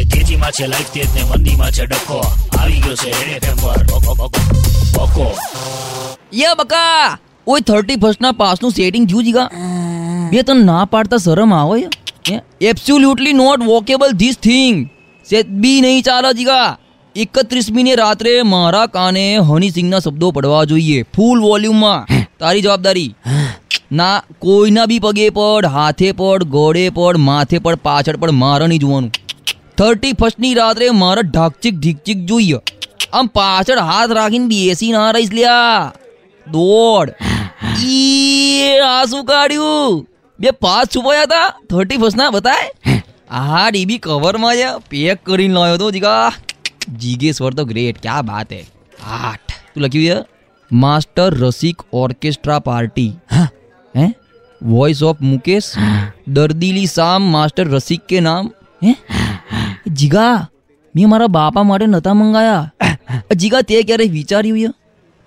એ તેજીમાં છે લાઈફ તેજ ને મંદીમાં છે ડખો. આવી ગયો છે રેડ એફએમ પર બકો યે બકા ઓય થર્ટી ફર્સ્ટ ના પાસનું સેટિંગ જુ જીગા. બે તને ના પાડતા શરમ આવે absolutely not workable this thing set be નહીં ચાલે જીગા. એકત્રીસમી ને રાત્રે મારા કાને હની સિંગના શબ્દો પડવા જોઈએ. ફૂલ વોલ્યુમમાં તારી જવાબદારી. ના કોઈના બી પગે પડ હાથે પડ ગોળે પડ માથે પડ પાછળ પડ મારે નહીં જોવાનું થર્ટી ફર્સ્ટની રાત્રે મારે ઢાકચીક ઢીકચીક જોઈએ આમ પાછળ હાથ રાખીને બેસી ના રહીશ લ્યા દોડ ઈ આ શું કાઢ્યું બે પાસ છુપાયા હતા થર્ટી ફર્સ્ટ ના બતાય આ ડીબી કવરમાં છે પેક કરીને લાવ્યો તો જીગા જીગેશ્વર તો ગ્રેટ ક્યાં બાત હે આઠ તું લખ્યું છે માસ્ટર રસિક ઓર્કેસ્ટ્રા પાર્ટી હે? વોઇસ ઓફ મુકેશ દર્દીલી સામ માસ્ટર રસિક કે નામ? હે? જીગા મેં મારા બાપા માટે નતા મંગાયા. જીગા તે ક્યારે વિચાર્યું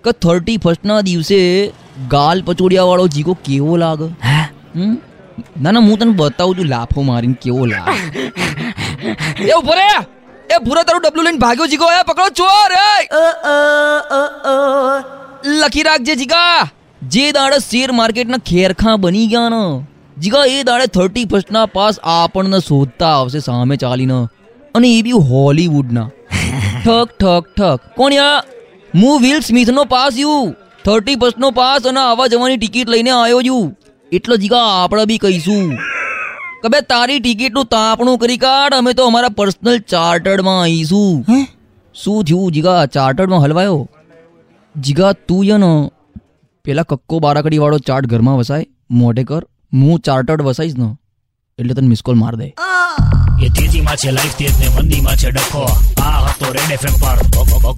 કે થર્ટી ફર્સ્ટના દિવસે ગાલ પચોડિયા વાળો જીગો કેવો લાગે? ના ના હું તને બતાવું છું લાફો મારીને કેવો લાગે. એ ઊભો રે! એ ભૂરા તારું ડબલું લઈને ભાગ્યો જીગો એ પકડો ચોર લખી રાખજે જીગા. જે દાડે શેર માર્કેટના ખેરખા બની ગયા ને જીગા એ દાડે થર્ટી ફર્સ્ટના પાસ આપણને શોધતા આવશે સામે ચાલીને. અને એ બી હોલીવુડના. ઠક ઠક ઠક. કોણ યા હું વિલ સ્મિથનો પાસ યુ થર્ટી ફર્સ્ટનો પાસ અને આવવા જવાની ટિકિટ લઈને આવ્યો છું. એટલે જીગા આપણે બી કહીશું. કે બે તારી ટિકિટનું તાપણું કરી કાઢ અમે તો અમારા પર્સનલ ચાર્ટર્ડમાં આવીશું. શું થયું જીગા? ચાર્ટર્ડમાં હલવાયો? જીગા તું ય ને પેલા કક્કો બારાકડી વાળો ચાર્ટ ઘરમાં વસાય, મોઢે કર હું ચાર્ટર્ડ વસાઈશ ને, એટલે તને મિસ કોલ માર દે. એ તેજીમાં છે લાઈફ તેજ ને મંદીમાં છે ડખો. આ હતો રેડ એફએમ પર. બકો